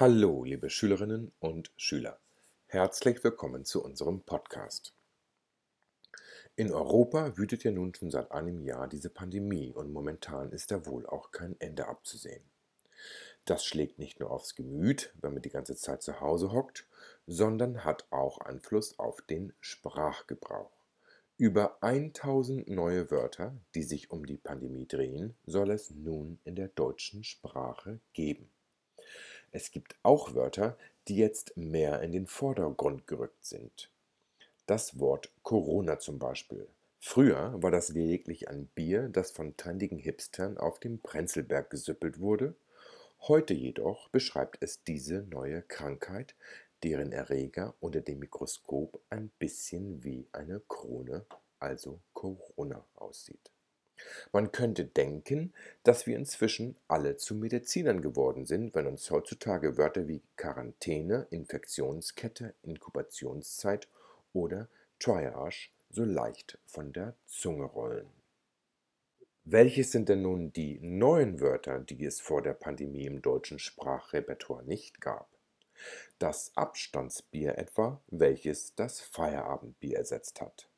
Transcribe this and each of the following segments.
Hallo, liebe Schülerinnen und Schüler. Herzlich willkommen zu unserem Podcast. In Europa wütet ja nun schon seit einem Jahr diese Pandemie und momentan ist da wohl auch kein Ende abzusehen. Das schlägt nicht nur aufs Gemüt, wenn man die ganze Zeit zu Hause hockt, sondern hat auch Einfluss auf den Sprachgebrauch. Über 1000 neue Wörter, die sich um die Pandemie drehen, soll es nun in der deutschen Sprache geben. Es gibt auch Wörter, die jetzt mehr in den Vordergrund gerückt sind. Das Wort Corona zum Beispiel. Früher war das lediglich ein Bier, das von trendigen Hipstern auf dem Prenzlberg gesüppelt wurde. Heute jedoch beschreibt es diese neue Krankheit, deren Erreger unter dem Mikroskop ein bisschen wie eine Krone, also Corona, aussieht. Man könnte denken, dass wir inzwischen alle zu Medizinern geworden sind, wenn uns heutzutage Wörter wie Quarantäne, Infektionskette, Inkubationszeit oder Triage so leicht von der Zunge rollen. Welches sind denn nun die neuen Wörter, die es vor der Pandemie im deutschen Sprachrepertoire nicht gab? Das Abstandsbier etwa, welches das Feierabendbier ersetzt hat.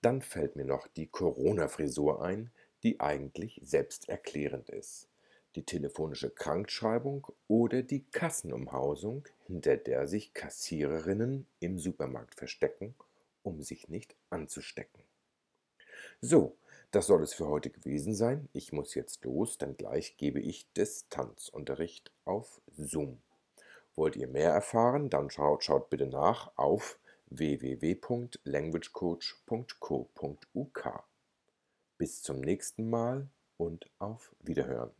Dann fällt mir noch die Corona-Frisur ein, die eigentlich selbsterklärend ist, die telefonische Krankschreibung oder die Kassenumhausung, hinter der sich Kassiererinnen im Supermarkt verstecken, um sich nicht anzustecken. So, das soll es für heute gewesen sein. Ich muss jetzt los, denn gleich gebe ich Distanzunterricht auf Zoom. Wollt ihr mehr erfahren, dann schaut, schaut bitte nach auf www.languagecoach.co.uk. Bis zum nächsten Mal und auf Wiederhören.